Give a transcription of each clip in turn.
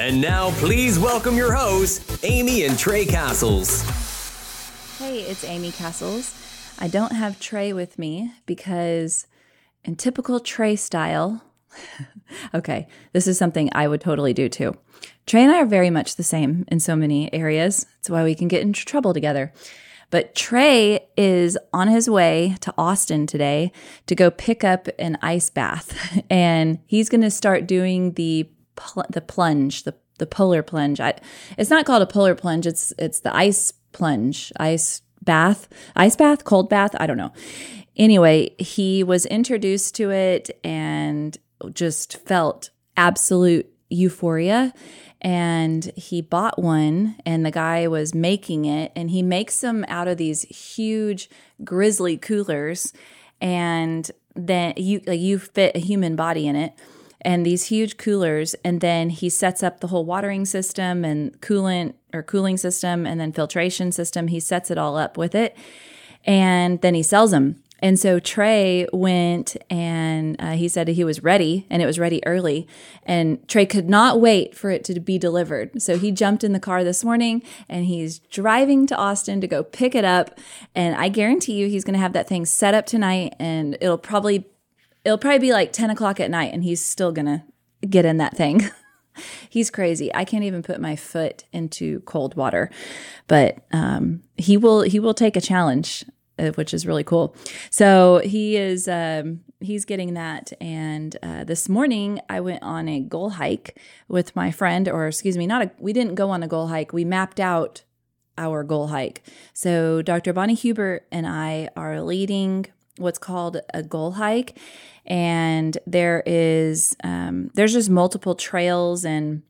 And now, please welcome your hosts, Amy and Trey Castles. Hey, it's Amy Castles. I don't have Trey with me because, in typical Trey style, okay, this is something I would totally do too. Trey and I are very much the same in so many areas. That's why we can get into trouble together. But Trey is on his way to Austin today to go pick up an ice bath, and he's going to start doing the pl- the plunge, the the polar plunge. I, it's not called a polar plunge. It's it's the ice plunge, ice bath, ice bath, cold bath. I don't know. Anyway, he was introduced to it and just felt absolute euphoria. And he bought one, and the guy was making it, and he makes them out of these huge grizzly coolers, and then you like you fit a human body in it and these huge coolers. And then he sets up the whole watering system and coolant or cooling system and then filtration system. He sets it all up with it. And then he sells them. And so Trey went and uh, he said he was ready and it was ready early. And Trey could not wait for it to be delivered. So he jumped in the car this morning and he's driving to Austin to go pick it up. And I guarantee you he's going to have that thing set up tonight and it'll probably it'll probably be like 10 o'clock at night and he's still gonna get in that thing. he's crazy. I can't even put my foot into cold water, but um, he will. He will take a challenge, uh, which is really cool. So he is. Um, he's getting that. And uh, this morning, I went on a goal hike with my friend, or excuse me, not a. We didn't go on a goal hike. We mapped out our goal hike. So Dr. Bonnie Huber and I are leading what's called a goal hike. And there is um, there's just multiple trails and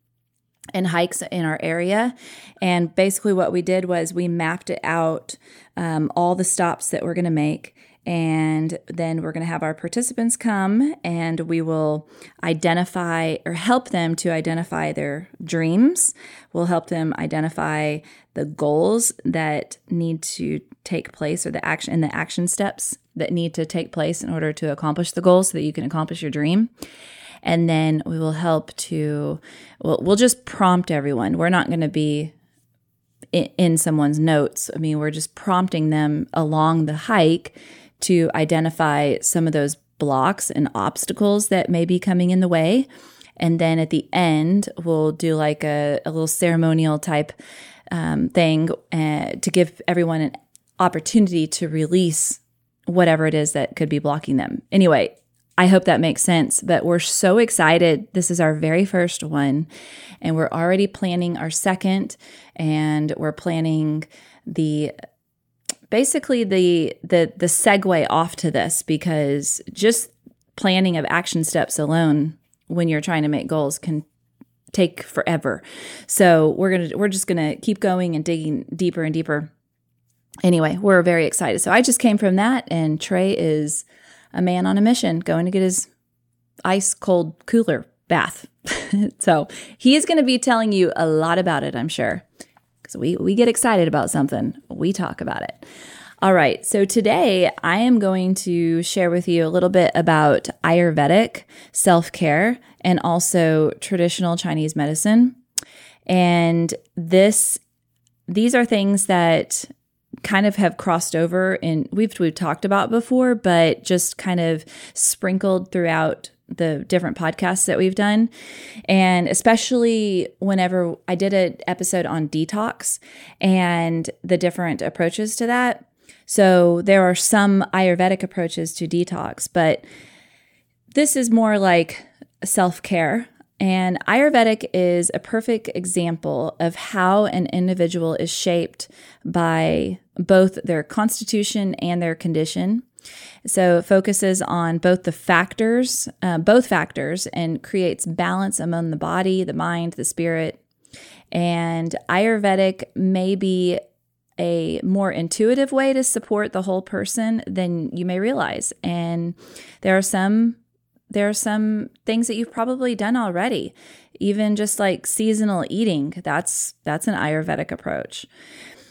and hikes in our area. And basically what we did was we mapped it out um, all the stops that we're going to make and then we're going to have our participants come and we will identify or help them to identify their dreams. We'll help them identify the goals that need to take place or the action and the action steps that need to take place in order to accomplish the goal so that you can accomplish your dream. And then we will help to, well, we'll just prompt everyone. We're not going to be in, in someone's notes. I mean, we're just prompting them along the hike to identify some of those blocks and obstacles that may be coming in the way. And then at the end, we'll do like a, a little ceremonial type um, thing uh, to give everyone an opportunity to release whatever it is that could be blocking them. Anyway, I hope that makes sense, but we're so excited. This is our very first one, and we're already planning our second, and we're planning the basically the the the segue off to this because just planning of action steps alone when you're trying to make goals can take forever. So we're to we're just to keep going and digging deeper and deeper. Anyway, we're very excited. So I just came from that and Trey is a man on a mission going to get his ice cold cooler bath. so he is going to be telling you a lot about it, I'm sure. Because we, we get excited about something, we talk about it. All right, so today I am going to share with you a little bit about Ayurvedic self care and also traditional Chinese medicine. And this, these are things that kind of have crossed over and we've we've talked about before, but just kind of sprinkled throughout the different podcasts that we've done. And especially whenever I did an episode on detox and the different approaches to that. So there are some Ayurvedic approaches to detox, but this is more like self care. And Ayurvedic is a perfect example of how an individual is shaped by both their constitution and their condition. So it focuses on both the factors, uh, both factors, and creates balance among the body, the mind, the spirit. And Ayurvedic may be a more intuitive way to support the whole person than you may realize. And there are some there are some things that you've probably done already. Even just like seasonal eating, that's that's an Ayurvedic approach.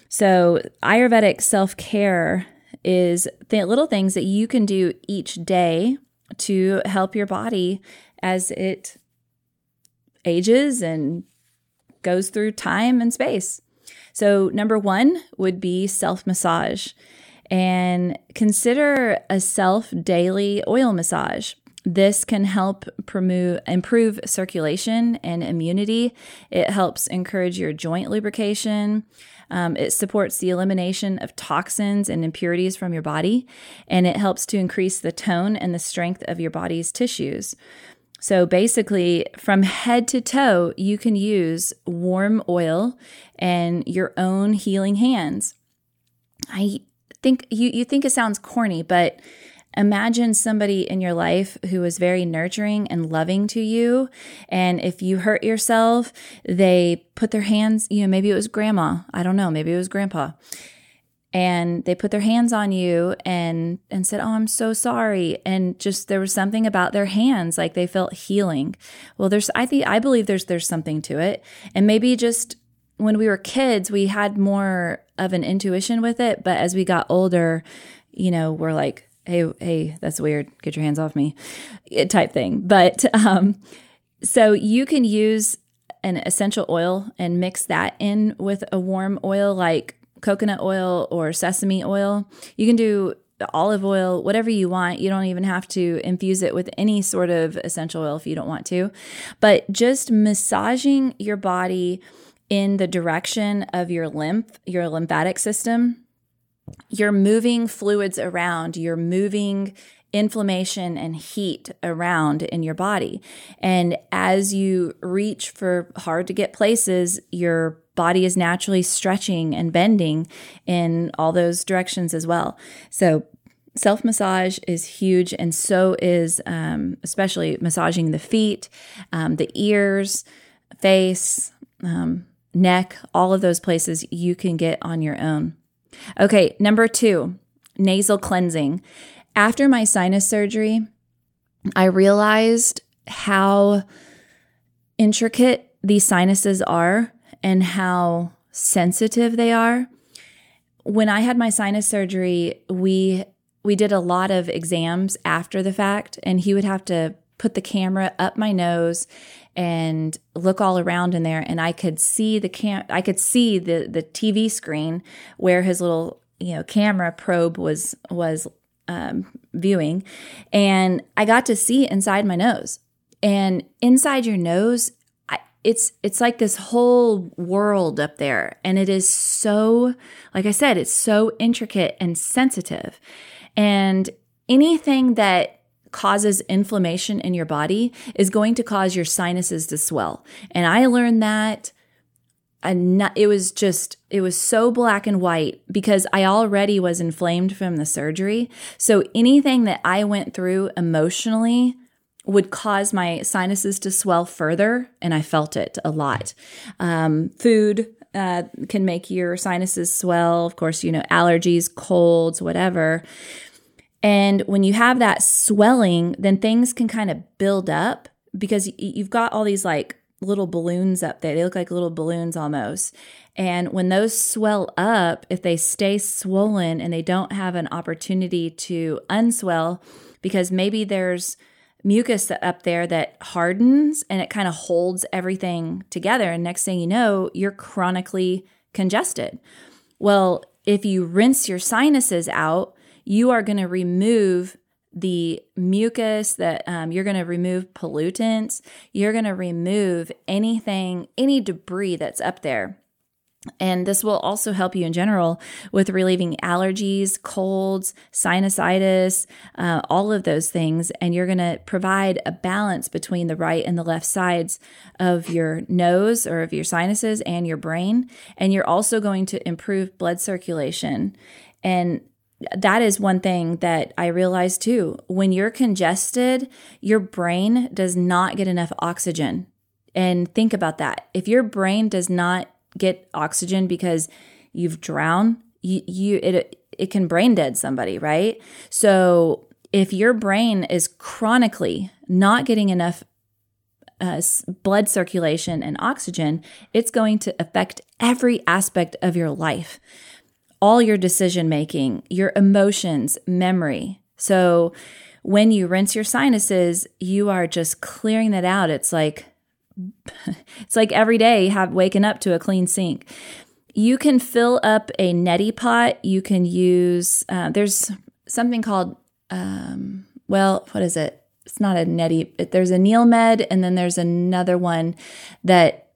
So, Ayurvedic self-care is the little things that you can do each day to help your body as it ages and goes through time and space. So, number one would be self massage. And consider a self daily oil massage. This can help promote, improve circulation and immunity. It helps encourage your joint lubrication. Um, it supports the elimination of toxins and impurities from your body, and it helps to increase the tone and the strength of your body's tissues. So basically, from head to toe, you can use warm oil and your own healing hands. I think you, you think it sounds corny, but Imagine somebody in your life who is very nurturing and loving to you. And if you hurt yourself, they put their hands, you know, maybe it was grandma. I don't know. Maybe it was grandpa. And they put their hands on you and and said, "Oh, I'm so sorry." And just there was something about their hands like they felt healing. Well, there's I think I believe there's there's something to it. And maybe just when we were kids, we had more of an intuition with it, but as we got older, you know, we're like, hey, hey, that's weird. Get your hands off me, type thing. But um, so you can use an essential oil and mix that in with a warm oil like coconut oil or sesame oil. You can do olive oil, whatever you want. You don't even have to infuse it with any sort of essential oil if you don't want to. But just massaging your body in the direction of your lymph, your lymphatic system you're moving fluids around, you're moving inflammation and heat around in your body. And as you reach for hard to get places, your body is naturally stretching and bending in all those directions as well. So, self massage is huge, and so is um, especially massaging the feet, um, the ears, face, um, neck, all of those places you can get on your own. Okay, number two, nasal cleansing. After my sinus surgery, I realized how intricate these sinuses are and how sensitive they are. When I had my sinus surgery, we we did a lot of exams after the fact and he would have to put the camera up my nose and look all around in there and I could see the cam I could see the the TV screen where his little you know camera probe was was um, viewing and I got to see inside my nose. And inside your nose I, it's it's like this whole world up there and it is so like I said it's so intricate and sensitive. And anything that causes inflammation in your body is going to cause your sinuses to swell. And I learned that and it was just it was so black and white because I already was inflamed from the surgery. So anything that I went through emotionally would cause my sinuses to swell further, and I felt it a lot. Um, food uh, can make your sinuses swell. Of course, you know allergies, colds, whatever. And when you have that swelling, then things can kind of build up because you've got all these like little balloons up there. They look like little balloons almost. And when those swell up, if they stay swollen and they don't have an opportunity to unswell, because maybe there's mucus up there that hardens and it kind of holds everything together. And next thing you know, you're chronically congested. Well, if you rinse your sinuses out, you are going to remove the mucus that um, you're going to remove pollutants you're going to remove anything any debris that's up there and this will also help you in general with relieving allergies, colds, sinusitis, uh, all of those things. And you're going to provide a balance between the right and the left sides of your nose or of your sinuses and your brain. And you're also going to improve blood circulation. And that is one thing that I realized too. When you're congested, your brain does not get enough oxygen. And think about that. If your brain does not get oxygen because you've drowned, you, you it it can brain dead somebody, right? So if your brain is chronically not getting enough uh, blood circulation and oxygen, it's going to affect every aspect of your life all your decision making, your emotions, memory. So when you rinse your sinuses, you are just clearing that out. It's like it's like every day have waking up to a clean sink. You can fill up a neti pot. You can use uh, there's something called um, well, what is it? It's not a neti. There's a NeilMed, and then there's another one that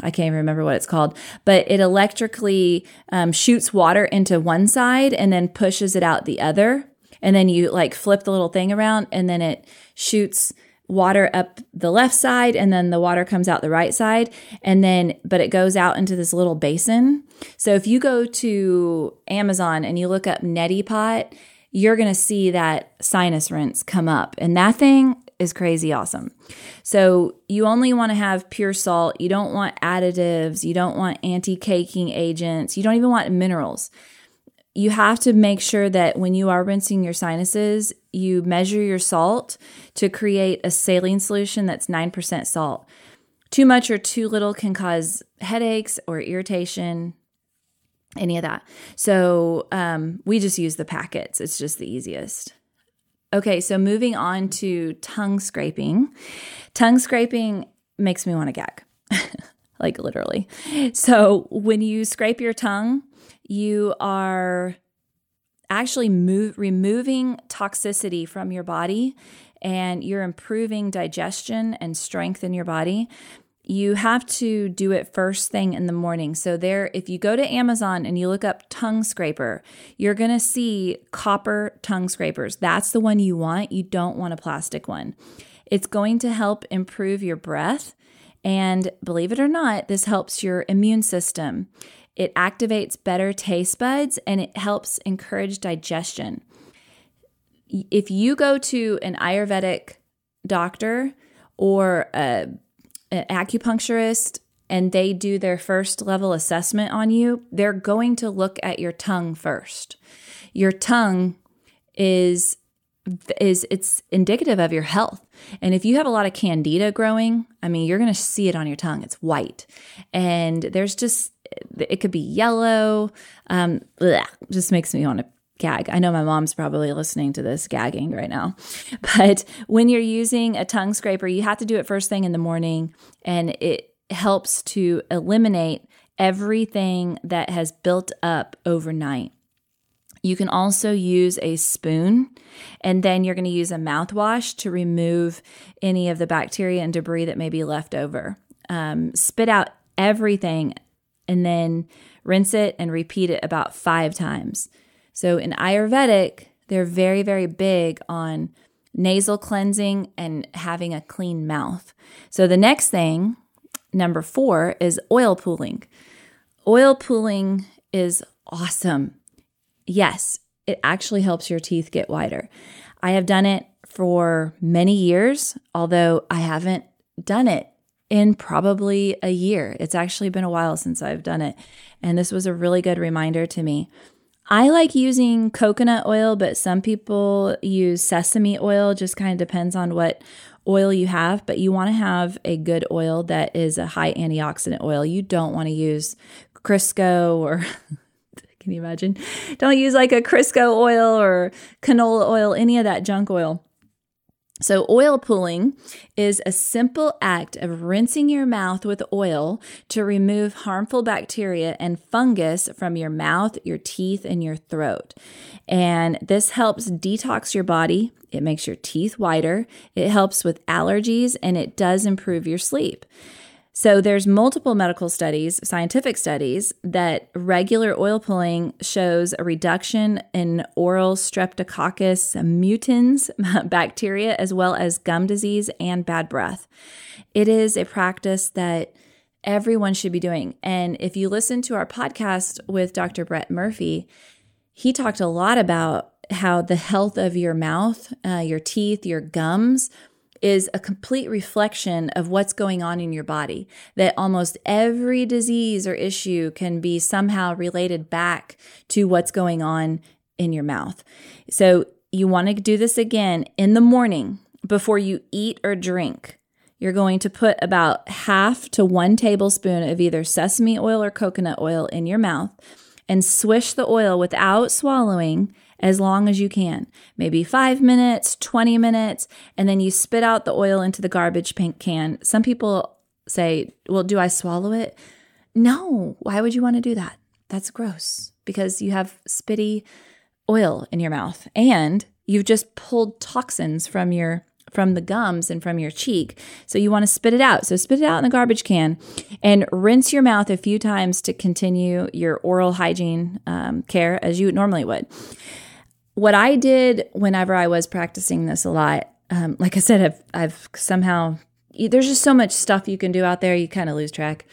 I can't even remember what it's called, but it electrically um, shoots water into one side and then pushes it out the other. And then you like flip the little thing around and then it shoots water up the left side and then the water comes out the right side. And then, but it goes out into this little basin. So if you go to Amazon and you look up neti pot, you're going to see that sinus rinse come up. And that thing is crazy awesome. So you only want to have pure salt. You don't want additives. You don't want anti caking agents. You don't even want minerals. You have to make sure that when you are rinsing your sinuses, you measure your salt to create a saline solution that's 9% salt. Too much or too little can cause headaches or irritation, any of that. So um, we just use the packets, it's just the easiest. Okay, so moving on to tongue scraping. Tongue scraping makes me want to gag, like literally. So when you scrape your tongue, you are actually move, removing toxicity from your body and you're improving digestion and strength in your body you have to do it first thing in the morning. So there if you go to Amazon and you look up tongue scraper, you're going to see copper tongue scrapers. That's the one you want. You don't want a plastic one. It's going to help improve your breath and believe it or not, this helps your immune system. It activates better taste buds and it helps encourage digestion. If you go to an Ayurvedic doctor or a an acupuncturist and they do their first level assessment on you, they're going to look at your tongue first. Your tongue is is it's indicative of your health. And if you have a lot of candida growing, I mean, you're going to see it on your tongue. It's white. And there's just it could be yellow. Um, bleh, just makes me want to gag. I know my mom's probably listening to this gagging right now. But when you're using a tongue scraper, you have to do it first thing in the morning and it helps to eliminate everything that has built up overnight. You can also use a spoon, and then you're going to use a mouthwash to remove any of the bacteria and debris that may be left over. Um, spit out everything and then rinse it and repeat it about five times. So in Ayurvedic, they're very, very big on nasal cleansing and having a clean mouth. So the next thing, number four, is oil pulling. Oil pulling is awesome. Yes, it actually helps your teeth get whiter. I have done it for many years, although I haven't done it in probably a year. It's actually been a while since I've done it. And this was a really good reminder to me. I like using coconut oil, but some people use sesame oil, just kind of depends on what oil you have. But you want to have a good oil that is a high antioxidant oil. You don't want to use Crisco or can you imagine? Don't use like a Crisco oil or canola oil, any of that junk oil. So, oil pulling is a simple act of rinsing your mouth with oil to remove harmful bacteria and fungus from your mouth, your teeth, and your throat. And this helps detox your body. It makes your teeth whiter. It helps with allergies and it does improve your sleep. So there's multiple medical studies, scientific studies that regular oil pulling shows a reduction in oral streptococcus mutans bacteria as well as gum disease and bad breath. It is a practice that everyone should be doing. And if you listen to our podcast with Dr. Brett Murphy, he talked a lot about how the health of your mouth, uh, your teeth, your gums is a complete reflection of what's going on in your body. That almost every disease or issue can be somehow related back to what's going on in your mouth. So you want to do this again in the morning before you eat or drink. You're going to put about half to one tablespoon of either sesame oil or coconut oil in your mouth and swish the oil without swallowing as long as you can. Maybe five minutes, 20 minutes, and then you spit out the oil into the garbage pink can. Some people say, Well, do I swallow it? No. Why would you want to do that? That's gross because you have spitty oil in your mouth and you've just pulled toxins from your from the gums and from your cheek. So you want to spit it out. So spit it out in the garbage can and rinse your mouth a few times to continue your oral hygiene um, care as you normally would what I did whenever I was practicing this a lot, um, like I said, I've, I've somehow, there's just so much stuff you can do out there, you kind of lose track.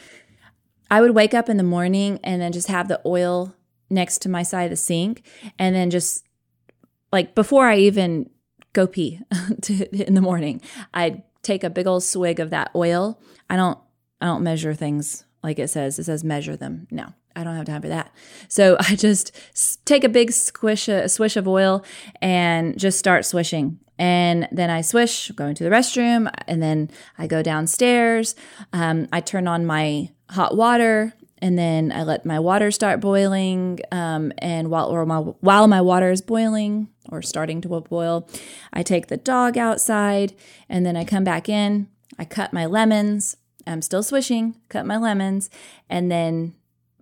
I would wake up in the morning and then just have the oil next to my side of the sink. And then just like before I even go pee to, in the morning, I'd take a big old swig of that oil. I don't, I don't measure things like it says. It says measure them. No, I don't have time for that. So I just take a big squish, a swish of oil, and just start swishing. And then I swish, go into the restroom, and then I go downstairs. Um, I turn on my hot water, and then I let my water start boiling. Um, and while or my, while my water is boiling or starting to boil, I take the dog outside, and then I come back in. I cut my lemons. I'm still swishing. Cut my lemons, and then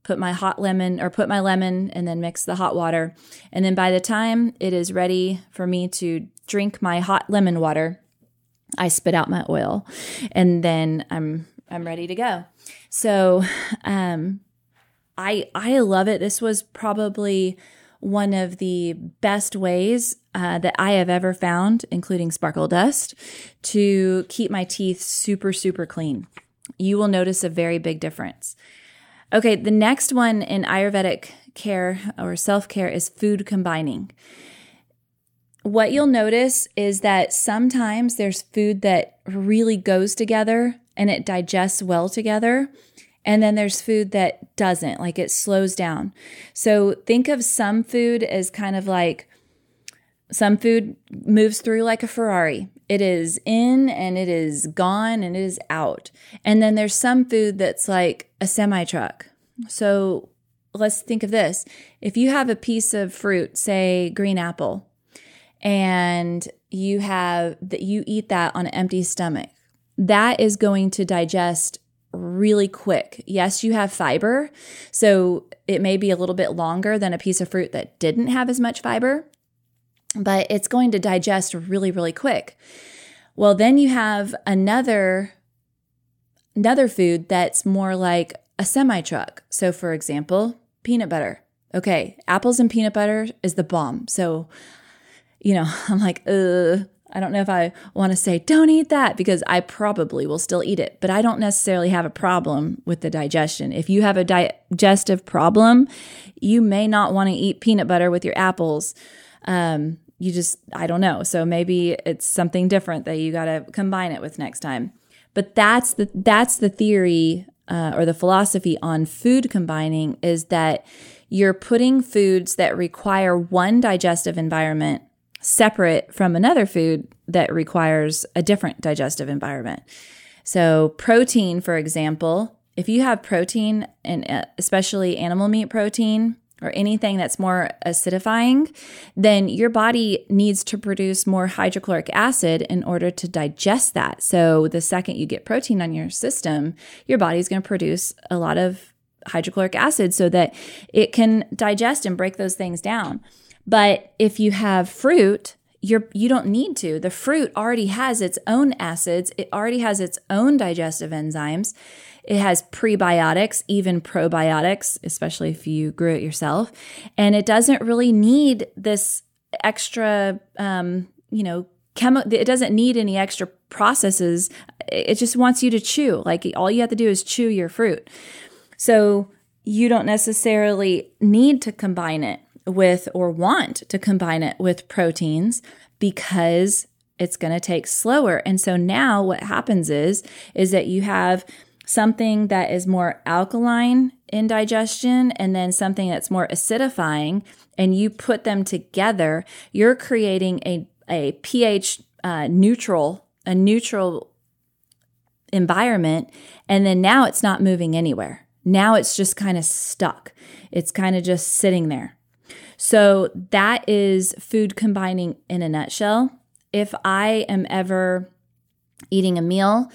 put my hot lemon or put my lemon and then mix the hot water. And then by the time it is ready for me to drink my hot lemon water, I spit out my oil and then I'm I'm ready to go. So um I I love it. This was probably one of the best ways uh, that I have ever found, including sparkle dust, to keep my teeth super, super clean. You will notice a very big difference. Okay, the next one in Ayurvedic care or self care is food combining. What you'll notice is that sometimes there's food that really goes together and it digests well together. And then there's food that doesn't, like it slows down. So think of some food as kind of like some food moves through like a Ferrari. It is in and it is gone and it is out. And then there's some food that's like a semi truck. So let's think of this. If you have a piece of fruit, say green apple, and you have that you eat that on an empty stomach, that is going to digest really quick. Yes, you have fiber, so it may be a little bit longer than a piece of fruit that didn't have as much fiber, but it's going to digest really, really quick. Well, then you have another another food that's more like a semi truck. So, for example, peanut butter. Okay, apples and peanut butter is the bomb. So, you know, I'm like, uh, I don't know if I want to say don't eat that because I probably will still eat it, but I don't necessarily have a problem with the digestion. If you have a digestive problem, you may not want to eat peanut butter with your apples. Um, you just, I don't know. So maybe it's something different that you got to combine it with next time. But that's the that's the theory uh, or the philosophy on food combining is that you're putting foods that require one digestive environment separate from another food that requires a different digestive environment. So, protein, for example, if you have protein, and uh, especially animal meat protein, or anything that's more acidifying, then your body needs to produce more hydrochloric acid in order to digest that. So the second you get protein on your system, your body's going to produce a lot of hydrochloric acid so that it can digest and break those things down. But if you have fruit, you're you don't need to. The fruit already has its own acids, it already has its own digestive enzymes. It has prebiotics, even probiotics, especially if you grew it yourself. And it doesn't really need this extra, um, you know, chemo. It doesn't need any extra processes. It just wants you to chew. Like all you have to do is chew your fruit. So you don't necessarily need to combine it with or want to combine it with proteins because it's going to take slower. And so now what happens is is that you have something that is more alkaline in digestion and then something that's more acidifying and you put them together you're creating a, a ph uh, neutral a neutral environment and then now it's not moving anywhere. Now it's just kind of stuck. It's kind of just sitting there so that is food combining in a nutshell if i am ever eating a meal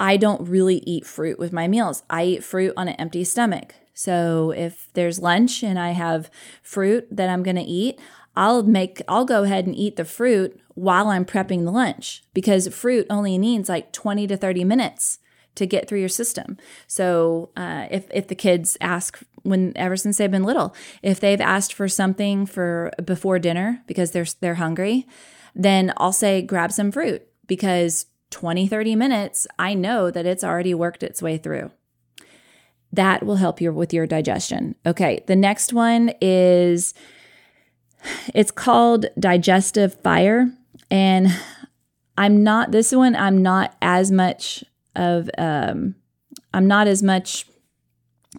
I don't really eat fruit with my meals. I eat fruit on an empty stomach. So if there's lunch and I have fruit that I'm going to eat, I'll make I'll go ahead and eat the fruit while I'm prepping the lunch because fruit only needs like 20 to 30 minutes to get through your system. So uh, if if the kids ask when ever since they've been little, if they've asked for something for before dinner because they're they're hungry, then I'll say grab some fruit because 20, 30 minutes, I know that it's already worked its way through. That will help you with your digestion. Okay, the next one is it's called digestive fire. And I'm not, this one, I'm not as much of, um, I'm not as much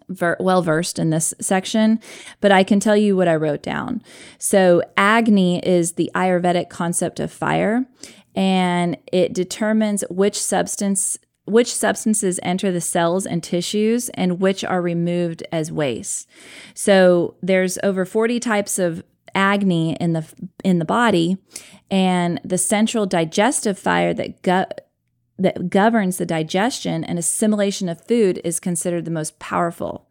ver- well versed in this section, but I can tell you what I wrote down. So, Agni is the Ayurvedic concept of fire, and it determines which substance which substances enter the cells and tissues and which are removed as waste. So there's over 40 types of agni in the in the body and the central digestive fire that go, that governs the digestion and assimilation of food is considered the most powerful.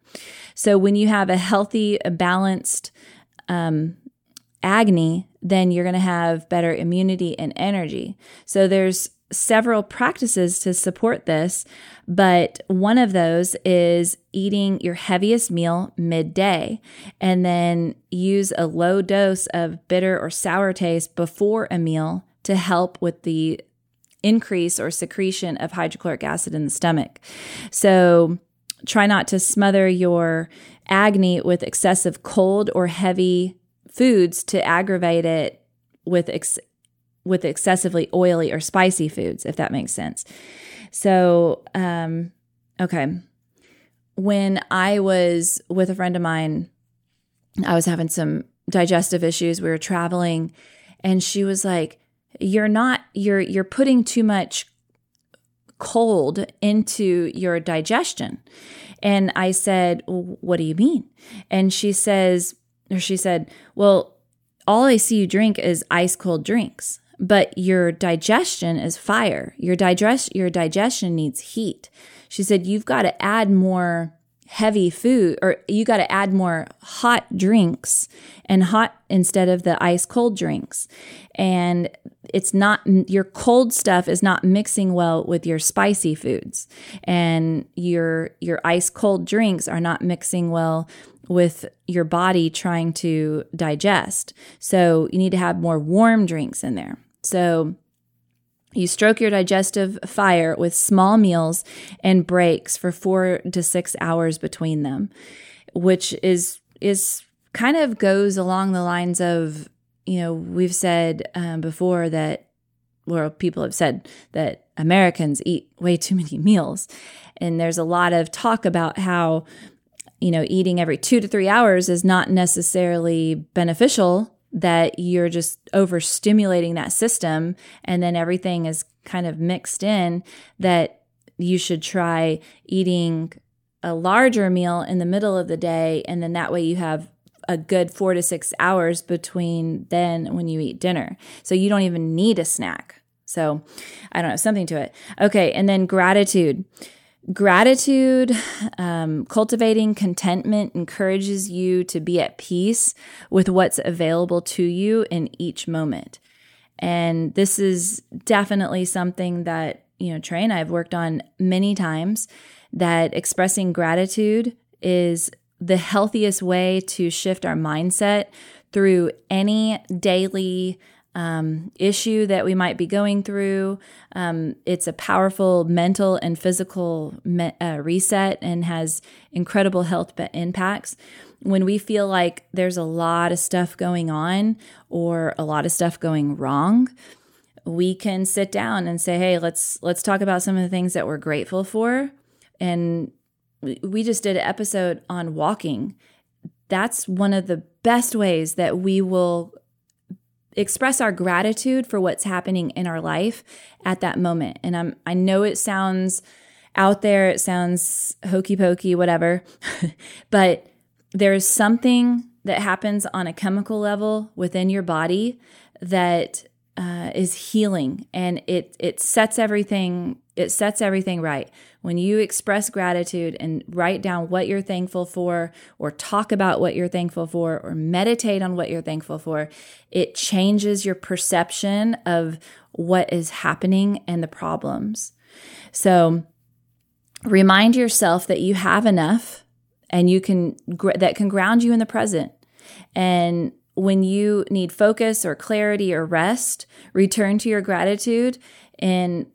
So when you have a healthy, balanced um, agni, then you're going to have better immunity and energy. So there's several practices to support this, but one of those is eating your heaviest meal midday and then use a low dose of bitter or sour taste before a meal to help with the increase or secretion of hydrochloric acid in the stomach. So try not to smother your agni with excessive cold or heavy foods to aggravate it with ex- with excessively oily or spicy foods, if that makes sense. So, um, okay. When I was with a friend of mine, I was having some digestive issues. We were traveling, and she was like, "You're not. You're you're putting too much cold into your digestion." And I said, well, What do you mean? And she says, or she said, Well, all I see you drink is ice cold drinks, but your digestion is fire. Your digest your digestion needs heat. She said you've got to add more heavy food or you got to add more hot drinks and hot instead of the ice cold drinks. And it's not your cold stuff is not mixing well with your spicy foods and your your ice cold drinks are not mixing well with your body trying to digest. So you need to have more warm drinks in there. So you stroke your digestive fire with small meals and breaks for 4 to 6 hours between them, which is is kind of goes along the lines of, you know, we've said um, before that well, people have said that Americans eat way too many meals. And there's a lot of talk about how, you know, eating every two to three hours is not necessarily beneficial that you're just overstimulating that system and then everything is kind of mixed in that you should try eating a larger meal in the middle of the day and then that way you have a good 4 to 6 hours between then when you eat dinner. So you don't even need a snack. So I don't know, something to it. Okay, and then gratitude. Gratitude, um, cultivating contentment encourages you to be at peace with what's available to you in each moment. And this is definitely something that, you know, Trey and I have worked on many times that expressing gratitude is the healthiest way to shift our mindset through any daily um, issue that we might be going through. Um, it's a powerful mental and physical me- uh, reset and has incredible health impacts. When we feel like there's a lot of stuff going on or a lot of stuff going wrong, we can sit down and say, "Hey, let's let's talk about some of the things that we're grateful for." And we just did an episode on walking. That's one of the best ways that we will express our gratitude for what's happening in our life at that moment. And I'm I know it sounds out there, it sounds hokey pokey, whatever, but there's something that happens on a chemical level within your body that uh, is healing and it it sets everything it sets everything right when you express gratitude and write down what you're thankful for or talk about what you're thankful for or meditate on what you're thankful for it changes your perception of what is happening and the problems. So remind yourself that you have enough and you can that can ground you in the present. And when you need focus or clarity or rest, return to your gratitude and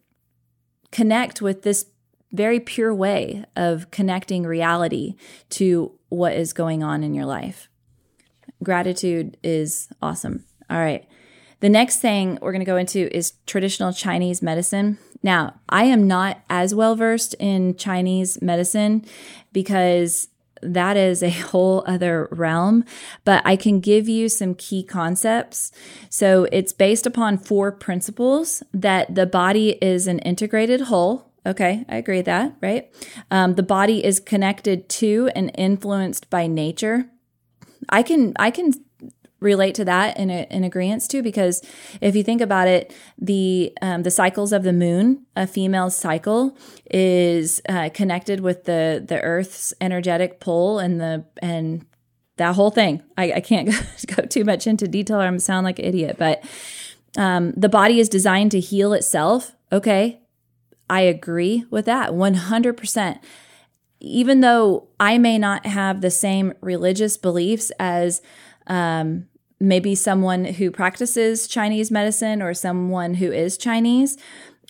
connect with this very pure way of connecting reality to what is going on in your life. Gratitude is awesome. All right. The next thing we're going to go into is traditional Chinese medicine. Now, I am not as well versed in Chinese medicine because that is a whole other realm, but I can give you some key concepts. So it's based upon four principles that the body is an integrated whole. Okay, I agree with that, right? Um, the body is connected to and influenced by nature. I can I can relate to that in, a, in agreement too because if you think about it the um, the cycles of the moon a female cycle is uh, connected with the the earth's energetic pull and the and that whole thing i, I can't go too much into detail or i'm sound like an idiot but um, the body is designed to heal itself okay i agree with that 100% even though i may not have the same religious beliefs as um, maybe someone who practices Chinese medicine or someone who is Chinese,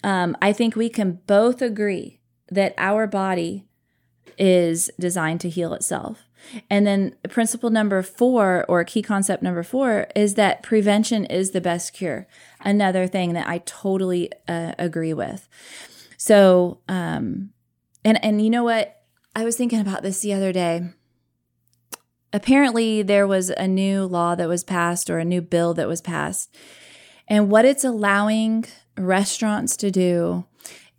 um, I think we can both agree that our body is designed to heal itself. And then principle number four, or key concept number four, is that prevention is the best cure. Another thing that I totally uh, agree with. So, um, and and you know what? I was thinking about this the other day apparently there was a new law that was passed or a new bill that was passed. And what it's allowing restaurants to do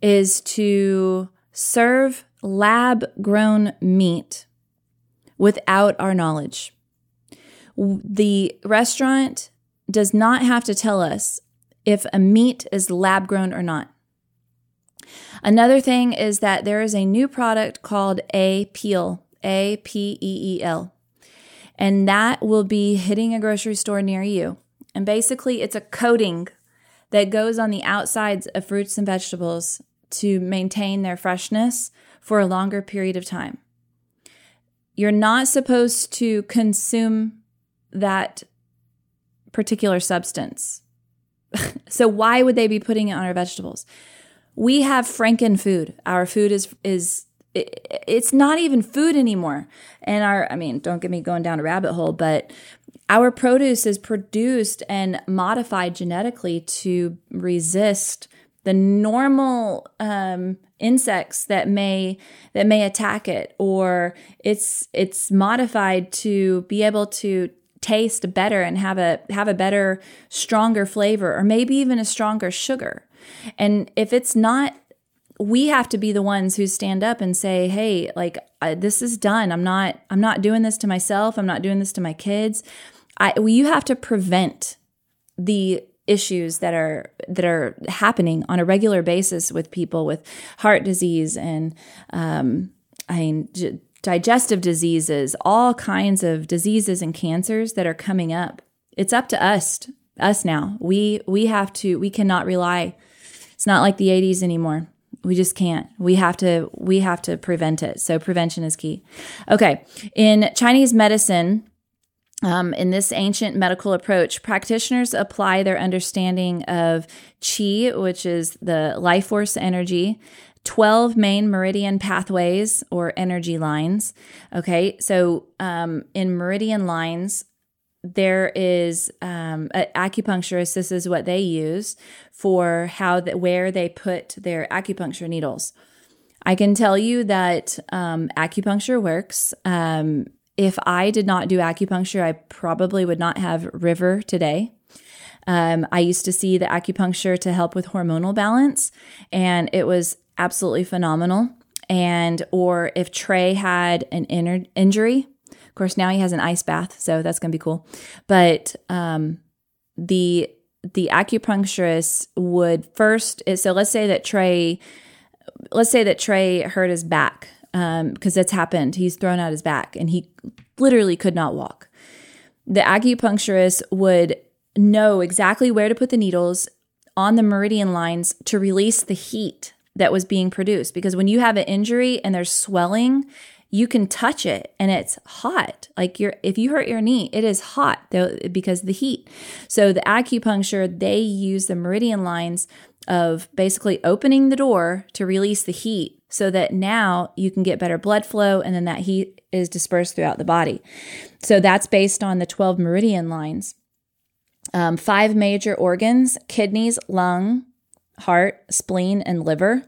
is to serve lab grown meat without our knowledge. The restaurant does not have to tell us if a meat is lab grown or not. Another thing is that there is a new product called Apeel, A P E E L, and that will be hitting a grocery store near you. And basically, it's a coating that goes on the outsides of fruits and vegetables to maintain their freshness for a longer period of time. You're not supposed to consume that particular substance. so why would they be putting it on our vegetables? We have Franken food. Our food is is it, it's not even food anymore. And our I mean, don't get me going down a rabbit hole, but our produce is produced and modified genetically to resist the normal um, insects that may that may attack it, or it's it's modified to be able to taste better and have a have a better stronger flavor or maybe even a stronger sugar and if it's not we have to be the ones who stand up and say hey like I, this is done i'm not i'm not doing this to myself i'm not doing this to my kids I, you have to prevent the issues that are that are happening on a regular basis with people with heart disease and um, I mean digestive diseases, all kinds of diseases and cancers that are coming up. It's up to us us now. We we have to we cannot rely. It's not like the 80s anymore. We just can't. We have to we have to prevent it. So prevention is key. Okay. In Chinese medicine, um, in this ancient medical approach, practitioners apply their understanding of qi, which is the life force energy, 12 main meridian pathways or energy lines. Okay, so um, in meridian lines, there is um, acupuncturists. This is what they use for how that where they put their acupuncture needles. I can tell you that um, acupuncture works. Um, if I did not do acupuncture, I probably would not have River today. Um, I used to see the acupuncture to help with hormonal balance, and it was absolutely phenomenal. And or if Trey had an injury, course now he has an ice bath, so that's gonna be cool. But um, the the acupuncturist would first so let's say that Trey let's say that Trey hurt his back because um, that's happened. He's thrown out his back and he literally could not walk. The acupuncturist would know exactly where to put the needles on the meridian lines to release the heat that was being produced. Because when you have an injury and there's swelling, you can touch it and it's hot. Like you're, if you hurt your knee, it is hot though because of the heat. So the acupuncture, they use the meridian lines of basically opening the door to release the heat so that now you can get better blood flow and then that heat is dispersed throughout the body. So that's based on the 12 meridian lines. Um, five major organs kidneys, lung, heart, spleen, and liver.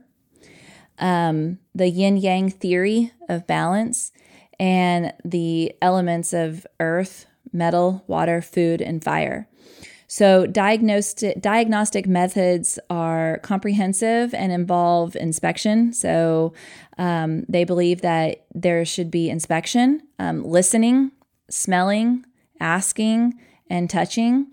Um, the yin yang theory of balance and the elements of earth, metal, water, food, and fire. So, diagnostic, diagnostic methods are comprehensive and involve inspection. So, um, they believe that there should be inspection, um, listening, smelling, asking, and touching.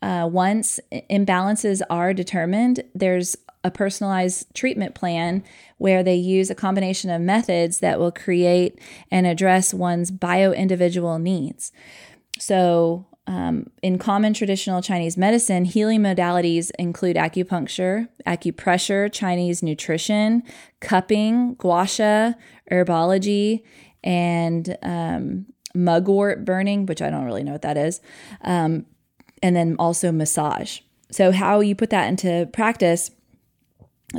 Uh, once imbalances are determined, there's a personalized treatment plan where they use a combination of methods that will create and address one's bio individual needs. So, um, in common traditional Chinese medicine, healing modalities include acupuncture, acupressure, Chinese nutrition, cupping, gua sha, herbology, and um, mugwort burning, which I don't really know what that is, um, and then also massage. So, how you put that into practice.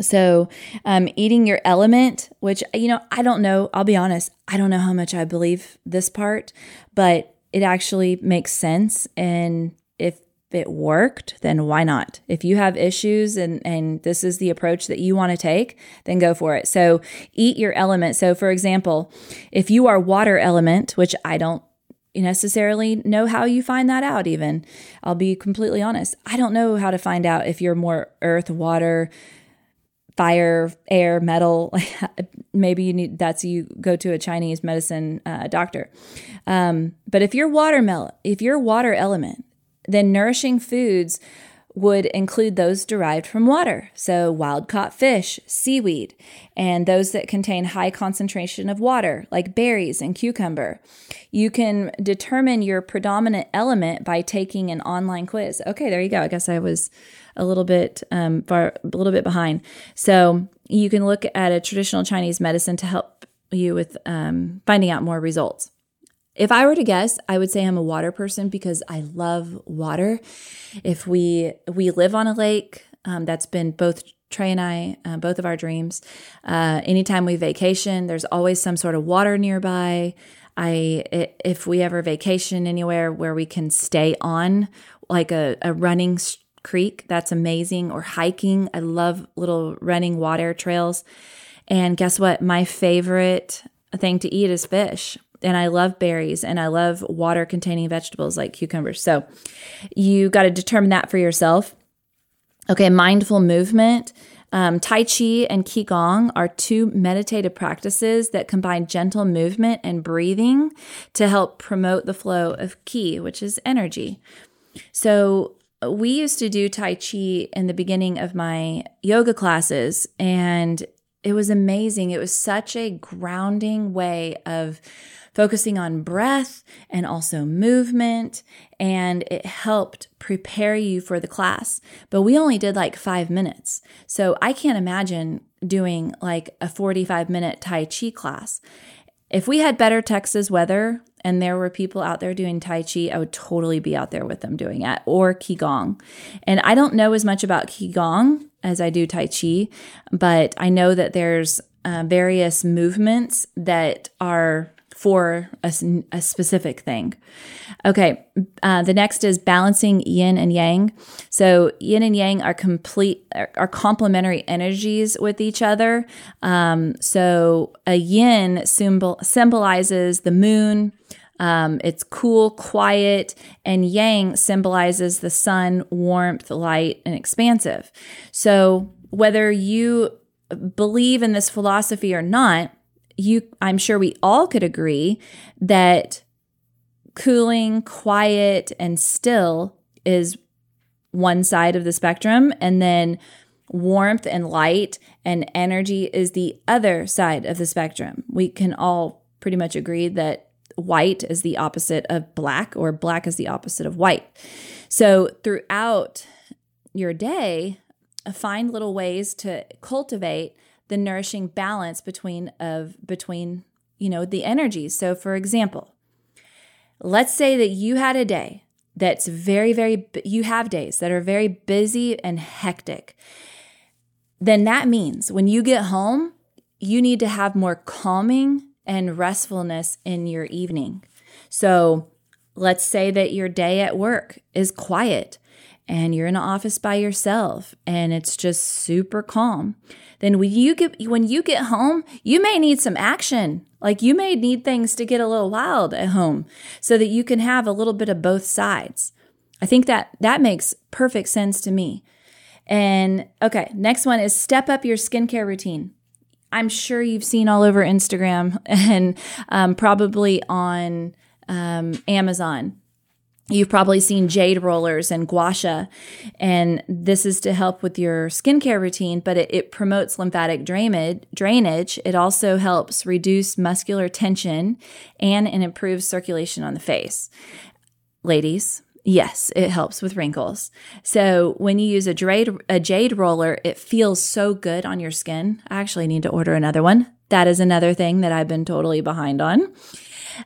So, um, eating your element, which, you know, I don't know, I'll be honest, I don't know how much I believe this part, but it actually makes sense. And if it worked, then why not? If you have issues and, and this is the approach that you want to take, then go for it. So eat your element. So, for example, if you are water element, which I don't necessarily know how you find that out, even, I'll be completely honest. I don't know how to find out if you're more earth, water, fire, air, metal. Maybe you need that's you go to a Chinese medicine uh, doctor. Um, but if you're water mel- if you're water element, then nourishing foods would include those derived from water, so wild caught fish, seaweed, and those that contain high concentration of water, like berries and cucumber. You can determine your predominant element by taking an online quiz. Okay, there you go. I guess I was a little bit um, far, a little bit behind. So you can look at a traditional Chinese medicine to help you with um, finding out more results. If I were to guess, I would say I'm a water person because I love water. If we we live on a lake, um, that's been both Trey and I, uh, both of our dreams. Uh, anytime we vacation, there's always some sort of water nearby. I if we ever vacation anywhere where we can stay on like a, a running creek, that's amazing. Or hiking, I love little running water trails. And guess what? My favorite thing to eat is fish and I love berries and I love water containing vegetables like cucumbers. So you got to determine that for yourself. Okay, mindful movement. Um, tai Chi and Qigong are two meditative practices that combine gentle movement and breathing to help promote the flow of Qi, which is energy. So, we used to do Tai Chi in the beginning of my yoga classes, and it was amazing. It was such a grounding way of focusing on breath and also movement. And it helped prepare you for the class. But we only did like five minutes. So I can't imagine doing like a 45 minute Tai Chi class. If we had better Texas weather and there were people out there doing Tai Chi, I would totally be out there with them doing it or Qigong. And I don't know as much about Qigong as I do Tai Chi, but I know that there's uh, various movements that are for a, a specific thing. Okay, uh, the next is balancing yin and yang. So yin and yang are complete are complementary energies with each other. Um, so a yin symbol symbolizes the moon. Um, it's cool, quiet, and yang symbolizes the sun, warmth, light, and expansive. So whether you believe in this philosophy or not, you I'm sure we all could agree that cooling, quiet, and still is one side of the spectrum, and then warmth and light and energy is the other side of the spectrum. We can all pretty much agree that white is the opposite of black, or black is the opposite of white. So, throughout your day, find little ways to cultivate the nourishing balance between of between you know the energies. So for example let's say that you had a day that's very very you have days that are very busy and hectic. Then that means when you get home you need to have more calming and restfulness in your evening. So let's say that your day at work is quiet and you're in an office by yourself and it's just super calm then when you get when you get home you may need some action. Like you may need things to get a little wild at home so that you can have a little bit of both sides. I think that that makes perfect sense to me. And okay next one is step up your skincare routine. I'm sure you've seen all over instagram and um, probably on um, amazon You've probably seen jade rollers and gua sha, and this is to help with your skincare routine, but it, it, promotes lymphatic drainage, drainage. It also helps reduce muscular tension and it improves circulation on the face. Ladies, yes, it helps with wrinkles. So when you use a jade, a jade roller, it feels so good on your skin. I actually need to order another one. That is another thing that I've been totally behind on.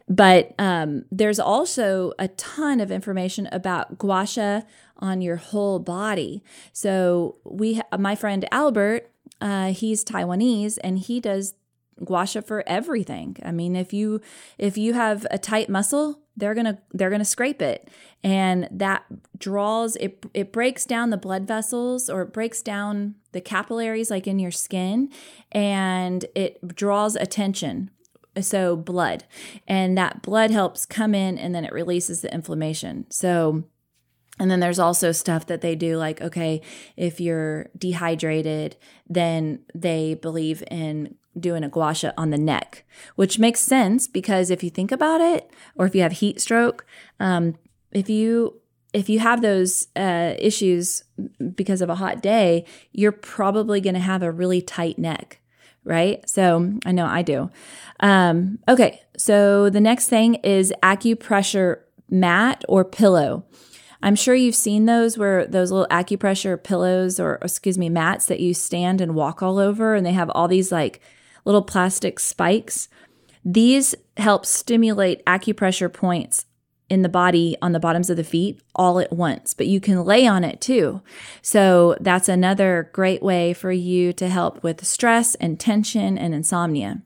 But um, there's also a ton of information about gua sha on your whole body. So we, ha- my friend Albert, uh, he's Taiwanese and he does gua sha for everything. I mean, if you if you have a tight muscle, they're gonna they're gonna scrape it, and that draws it. It breaks down the blood vessels or it breaks down the capillaries like in your skin, and it draws attention so blood and that blood helps come in and then it releases the inflammation. So And then there's also stuff that they do, like, okay, if you're dehydrated, then they believe in doing a gua sha on the neck, which makes sense because if you think about it, or if you have heat stroke, um, if you if you have those uh, issues because of a hot day, you're probably going to have a really tight neck, right? So I know I do. Um, okay, so the next thing is acupressure mat or pillow. I'm sure you've seen those where those little acupressure pillows or, excuse me, mats that you stand and walk all over, and they have all these like little plastic spikes. These help stimulate acupressure points in the body on the bottoms of the feet all at once, but you can lay on it too. So that's another great way for you to help with stress and tension and insomnia.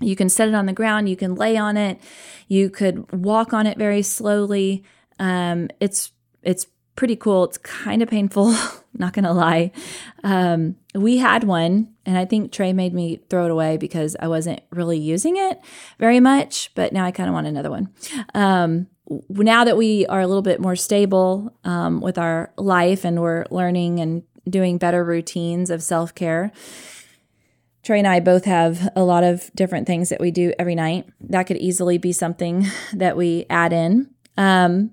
You can set it on the ground, you can lay on it, you could walk on it very slowly. Um, it's it's pretty cool. It's kind of painful, not gonna lie. Um, we had one, and I think Trey made me throw it away because I wasn't really using it very much. But now I kind of want another one. Um, now that we are a little bit more stable um, with our life and we're learning and doing better routines of self care, Trey and I both have a lot of different things that we do every night. That could easily be something that we add in. Um,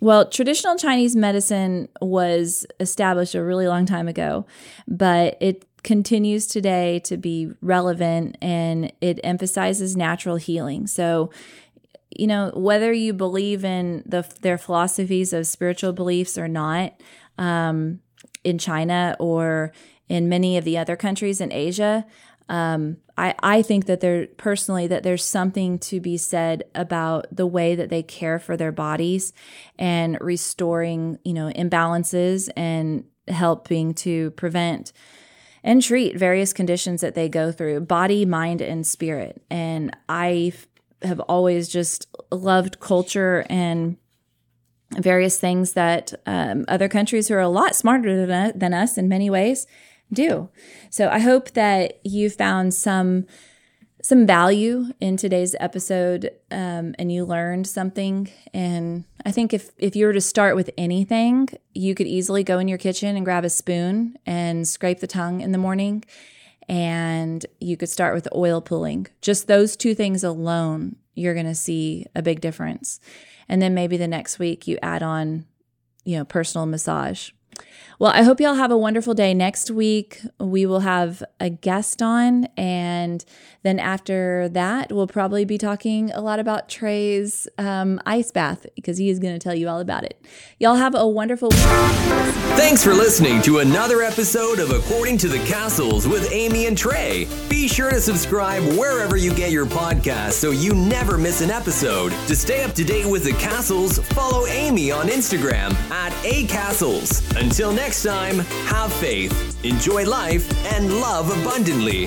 well, traditional Chinese medicine was established a really long time ago, but it continues today to be relevant and it emphasizes natural healing. So, you know, whether you believe in the, their philosophies of spiritual beliefs or not, um, in China or in many of the other countries in Asia, um, I, I think that there personally that there's something to be said about the way that they care for their bodies and restoring, you know, imbalances and helping to prevent and treat various conditions that they go through, body, mind, and spirit. And I have always just loved culture and various things that um, other countries who are a lot smarter than, than us in many ways do. So I hope that you found some some value in today's episode um, and you learned something and i think if if you were to start with anything you could easily go in your kitchen and grab a spoon and scrape the tongue in the morning and you could start with oil pulling. Just those two things alone you're going to see a big difference. And then maybe the next week you add on you know personal massage well, I hope y'all have a wonderful day. Next week, we will have a guest on. And then after that, we'll probably be talking a lot about Trey's um, ice bath because he is going to tell you all about it. Y'all have a wonderful. Thanks for listening to another episode of According to the Cassels with Amy and Trey. Be sure to subscribe wherever you get your podcast so you never miss an episode. To stay up to date with the Cassels, follow Amy on Instagram at acassels. Until next next time, have faith, enjoy life, and love abundantly.